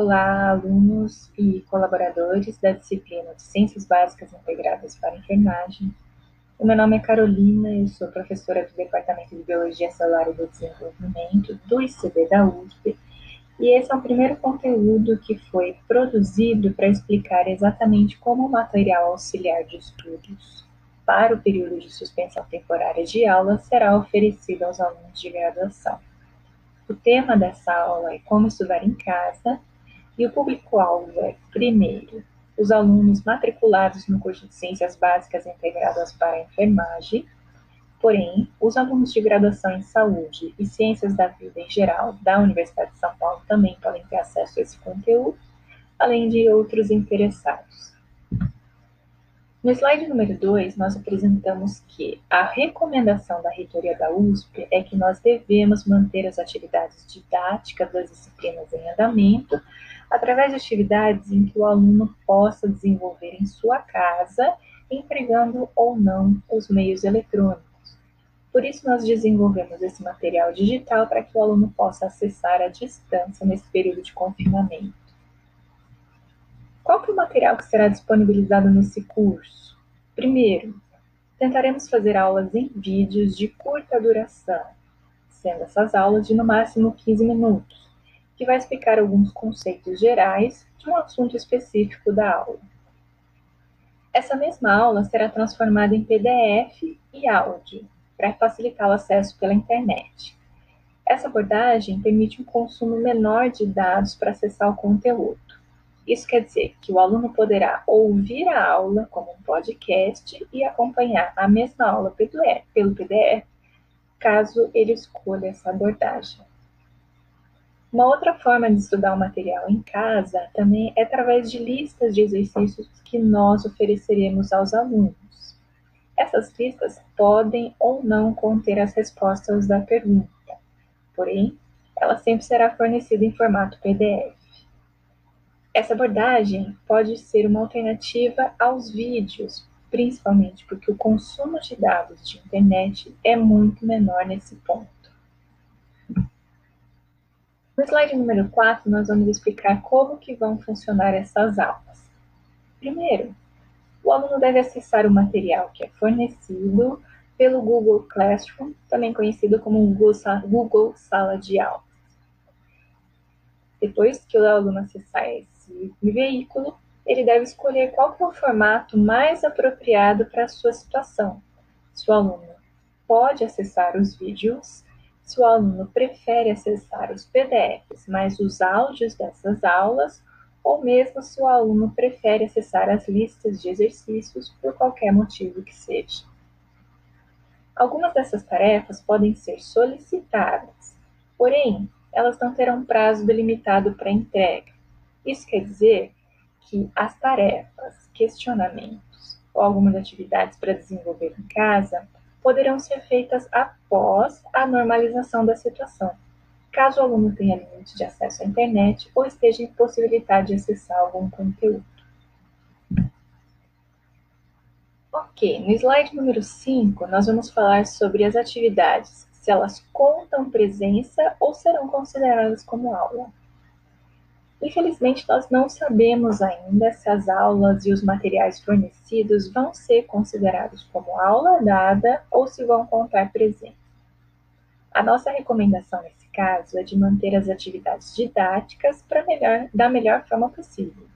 Olá, alunos e colaboradores da disciplina de Ciências Básicas Integradas para Enfermagem. O meu nome é Carolina, eu sou professora do Departamento de Biologia Celular e do Desenvolvimento do ICB da USP, e esse é o primeiro conteúdo que foi produzido para explicar exatamente como o material auxiliar de estudos para o período de suspensão temporária de aula será oferecido aos alunos de graduação. O tema dessa aula é como estudar em casa e o público-alvo é, primeiro, os alunos matriculados no curso de Ciências Básicas Integradas para a Enfermagem, porém, os alunos de graduação em Saúde e Ciências da Vida em geral da Universidade de São Paulo também podem ter acesso a esse conteúdo, além de outros interessados. No slide número 2, nós apresentamos que a recomendação da reitoria da USP é que nós devemos manter as atividades didáticas das disciplinas em andamento através de atividades em que o aluno possa desenvolver em sua casa, empregando ou não os meios eletrônicos. Por isso, nós desenvolvemos esse material digital para que o aluno possa acessar à distância nesse período de confinamento. Qual que é o material que será disponibilizado nesse curso? Primeiro, tentaremos fazer aulas em vídeos de curta duração, sendo essas aulas de no máximo 15 minutos que vai explicar alguns conceitos gerais de um assunto específico da aula. Essa mesma aula será transformada em PDF e áudio, para facilitar o acesso pela internet. Essa abordagem permite um consumo menor de dados para acessar o conteúdo. Isso quer dizer que o aluno poderá ouvir a aula como um podcast e acompanhar a mesma aula pelo PDF, caso ele escolha essa abordagem. Uma outra forma de estudar o material em casa também é através de listas de exercícios que nós ofereceremos aos alunos. Essas listas podem ou não conter as respostas da pergunta, porém, ela sempre será fornecida em formato PDF. Essa abordagem pode ser uma alternativa aos vídeos, principalmente porque o consumo de dados de internet é muito menor nesse ponto. No slide número 4, nós vamos explicar como que vão funcionar essas aulas. Primeiro, o aluno deve acessar o material que é fornecido pelo Google Classroom, também conhecido como Google Sala de Aula. Depois que o aluno acessar esse veículo, ele deve escolher qual é o formato mais apropriado para a sua situação. Se o aluno pode acessar os vídeos, se o aluno prefere acessar os PDFs, mas os áudios dessas aulas, ou mesmo se o aluno prefere acessar as listas de exercícios por qualquer motivo que seja. Algumas dessas tarefas podem ser solicitadas, porém, elas não terão prazo delimitado para entrega. Isso quer dizer que as tarefas, questionamentos ou algumas atividades para desenvolver em casa poderão ser feitas após a normalização da situação, caso o aluno tenha limite de acesso à internet ou esteja impossibilitado de acessar algum conteúdo. Ok, no slide número 5, nós vamos falar sobre as atividades, se elas contam presença ou serão consideradas como aula. Infelizmente, nós não sabemos ainda se as aulas e os materiais fornecidos vão ser considerados como aula dada ou se vão contar presença. A nossa recomendação nesse caso é de manter as atividades didáticas para melhor, da melhor forma possível.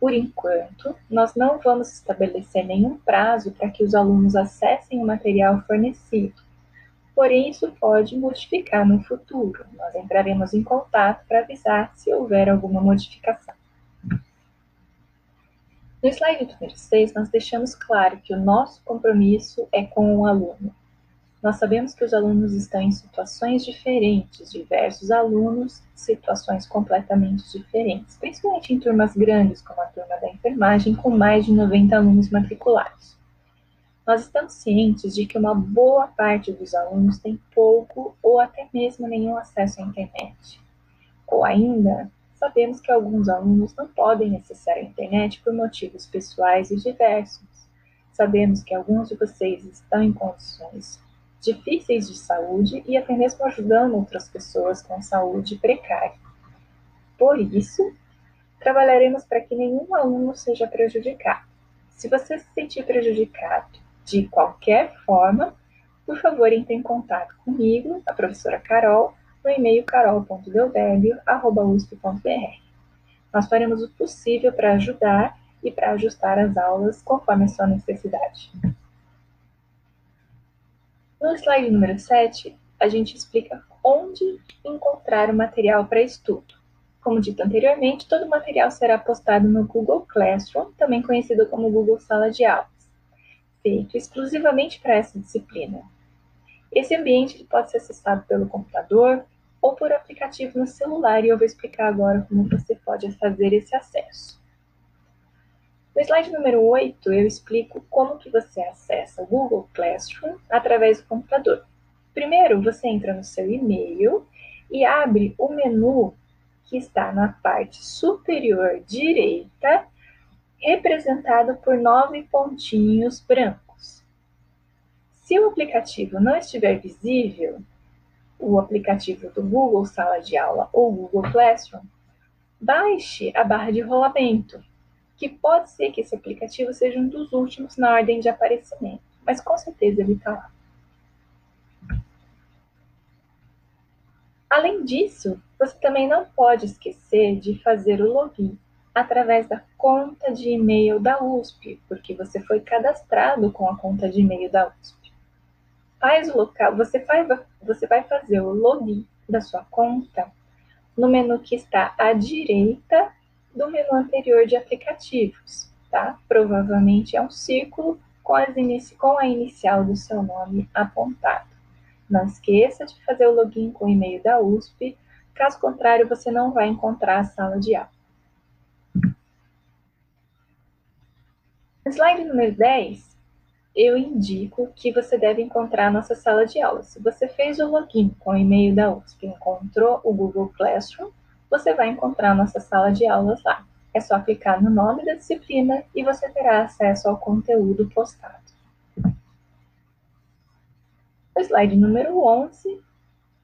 Por enquanto, nós não vamos estabelecer nenhum prazo para que os alunos acessem o material fornecido porém isso pode modificar no futuro. Nós entraremos em contato para avisar se houver alguma modificação. No slide número 6, nós deixamos claro que o nosso compromisso é com o aluno. Nós sabemos que os alunos estão em situações diferentes, diversos alunos, situações completamente diferentes, principalmente em turmas grandes, como a turma da enfermagem, com mais de 90 alunos matriculados. Nós estamos cientes de que uma boa parte dos alunos tem pouco ou até mesmo nenhum acesso à internet. Ou ainda, sabemos que alguns alunos não podem acessar a internet por motivos pessoais e diversos. Sabemos que alguns de vocês estão em condições difíceis de saúde e até mesmo ajudando outras pessoas com saúde precária. Por isso, trabalharemos para que nenhum aluno seja prejudicado. Se você se sentir prejudicado de qualquer forma, por favor, entre em contato comigo, a professora Carol, no e-mail carol.delvelio.usp.br. Nós faremos o possível para ajudar e para ajustar as aulas conforme a sua necessidade. No slide número 7, a gente explica onde encontrar o material para estudo. Como dito anteriormente, todo o material será postado no Google Classroom, também conhecido como Google Sala de Aulas, feito exclusivamente para essa disciplina. Esse ambiente pode ser acessado pelo computador ou por aplicativo no celular, e eu vou explicar agora como você pode fazer esse acesso. No slide número 8, eu explico como que você acessa o Google Classroom através do computador. Primeiro, você entra no seu e-mail e abre o menu que está na parte superior direita, representado por nove pontinhos brancos. Se o aplicativo não estiver visível, o aplicativo do Google Sala de Aula ou Google Classroom, baixe a barra de rolamento, que pode ser que esse aplicativo seja um dos últimos na ordem de aparecimento, mas com certeza ele está lá. Além disso, você também não pode esquecer de fazer o login através da conta de e-mail da USP, porque você foi cadastrado com a conta de e-mail da USP. Faz o local, você, faz, você vai fazer o login da sua conta no menu que está à direita do menu anterior de aplicativos, tá? Provavelmente é um círculo com, com a inicial do seu nome apontada. Não esqueça de fazer o login com o e-mail da USP, caso contrário, você não vai encontrar a sala de aula. No slide número 10, eu indico que você deve encontrar a nossa sala de aula. Se você fez o login com o e-mail da USP e encontrou o Google Classroom, você vai encontrar a nossa sala de aulas lá. É só clicar no nome da disciplina e você terá acesso ao conteúdo postado. No slide número 11,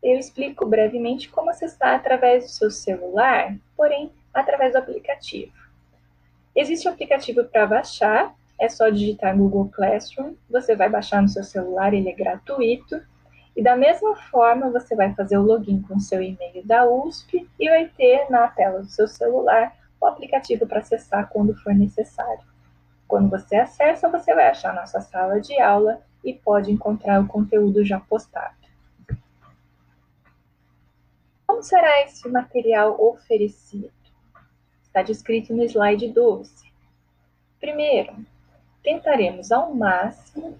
eu explico brevemente como acessar através do seu celular, porém através do aplicativo. Existe um aplicativo para baixar, é só digitar Google Classroom, você vai baixar no seu celular, ele é gratuito. E da mesma forma, você vai fazer o login com seu e-mail da USP e vai ter na tela do seu celular o aplicativo para acessar quando for necessário. Quando você acessa, você vai achar nossa sala de aula e pode encontrar o conteúdo já postado. Como será esse material oferecido? Está descrito no slide 12. Primeiro, tentaremos ao máximo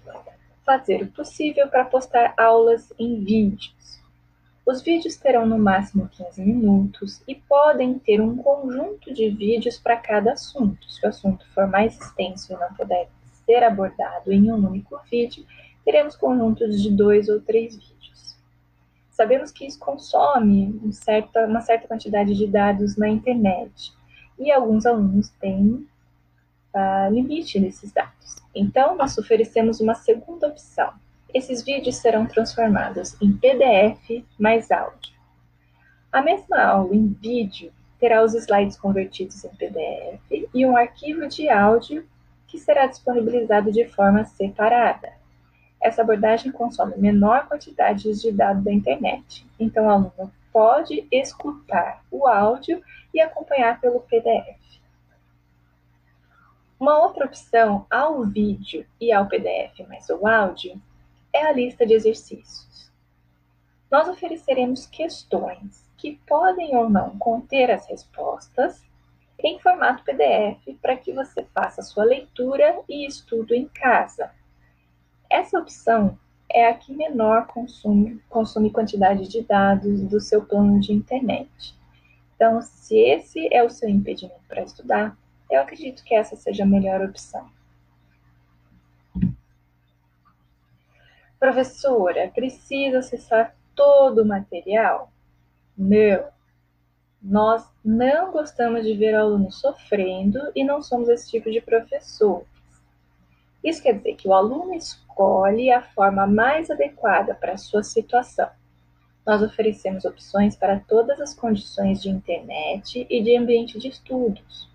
fazer o possível para postar aulas em vídeos. Os vídeos terão no máximo 15 minutos e podem ter um conjunto de vídeos para cada assunto. Se o assunto for mais extenso e não puder ser abordado em um único vídeo, teremos conjuntos de dois ou três vídeos. Sabemos que isso consome um certa, uma certa quantidade de dados na internet e alguns alunos têm uh, limite nesses dados. Então, nós oferecemos uma segunda opção. Esses vídeos serão transformados em PDF mais áudio. A mesma aula em vídeo terá os slides convertidos em PDF e um arquivo de áudio que será disponibilizado de forma separada. Essa abordagem consome menor quantidade de dados da internet, então o aluno pode escutar o áudio e acompanhar pelo PDF. Uma outra opção ao vídeo e ao PDF mais o áudio é a lista de exercícios. Nós ofereceremos questões que podem ou não conter as respostas em formato PDF para que você faça sua leitura e estudo em casa. Essa opção é a que menor consome, consome quantidade de dados do seu plano de internet. Então, se esse é o seu impedimento para estudar, eu acredito que essa seja a melhor opção. Professora, precisa acessar todo o material? Não. Nós não gostamos de ver alunos sofrendo e não somos esse tipo de professores. Isso quer dizer que o aluno escolhe a forma mais adequada para a sua situação. Nós oferecemos opções para todas as condições de internet e de ambiente de estudos.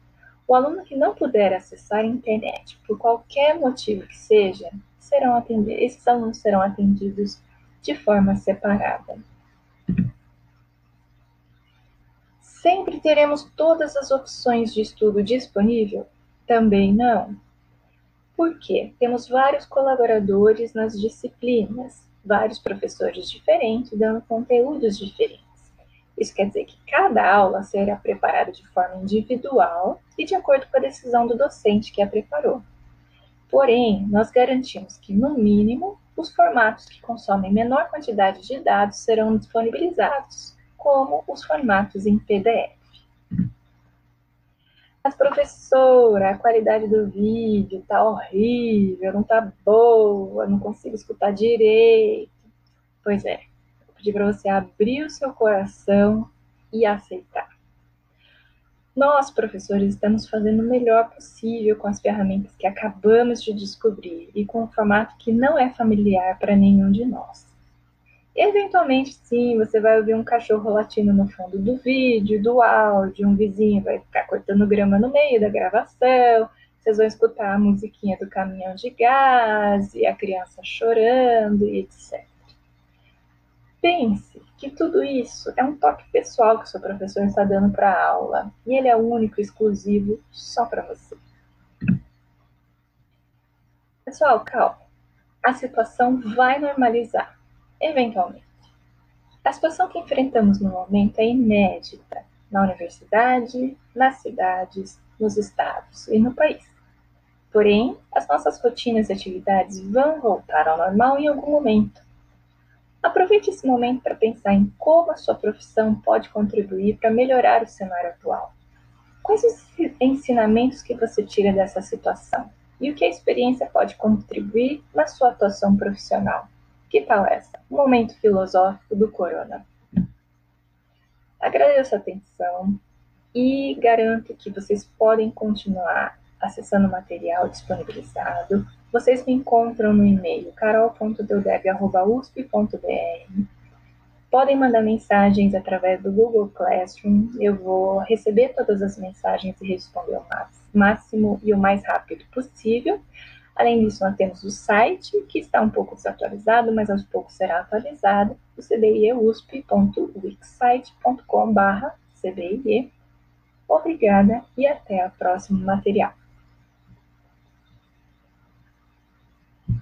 O aluno que não puder acessar a internet por qualquer motivo que seja, serão atendidos, esses alunos serão atendidos de forma separada. Sempre teremos todas as opções de estudo disponível? Também não. Por quê? Temos vários colaboradores nas disciplinas, vários professores diferentes dando conteúdos diferentes. Isso quer dizer que cada aula será preparada de forma individual e de acordo com a decisão do docente que a preparou. Porém, nós garantimos que, no mínimo, os formatos que consomem menor quantidade de dados serão disponibilizados, como os formatos em PDF. Mas, professora, a qualidade do vídeo tá horrível, não tá boa, não consigo escutar direito. Pois é, vou pedir para você abrir o seu coração e aceitar. Nós, professores, estamos fazendo o melhor possível com as ferramentas que acabamos de descobrir e com um formato que não é familiar para nenhum de nós. Eventualmente, sim, você vai ouvir um cachorro latindo no fundo do vídeo, do áudio, um vizinho vai ficar cortando grama no meio da gravação, vocês vão escutar a musiquinha do caminhão de gás e a criança chorando e etc. Pense que tudo isso é um toque pessoal que o seu professor está dando para a aula e ele é único exclusivo só para você. Pessoal, calma. A situação vai normalizar, eventualmente. A situação que enfrentamos no momento é inédita na universidade, nas cidades, nos estados e no país. Porém, as nossas rotinas e atividades vão voltar ao normal em algum momento Aproveite esse momento para pensar em como a sua profissão pode contribuir para melhorar o cenário atual. Quais os ensinamentos que você tira dessa situação? E o que a experiência pode contribuir na sua atuação profissional? Que tal essa? Momento filosófico do Corona. Agradeço a atenção e garanto que vocês podem continuar acessando o material disponibilizado vocês me encontram no e-mail carol.deudeb.usp.br. Podem mandar mensagens através do Google Classroom. Eu vou receber todas as mensagens e responder o máximo e o mais rápido possível. Além disso, nós temos o site, que está um pouco desatualizado, mas aos poucos será atualizado, o cbieusp.wixsite.com.br cbie. Obrigada e até o próximo material.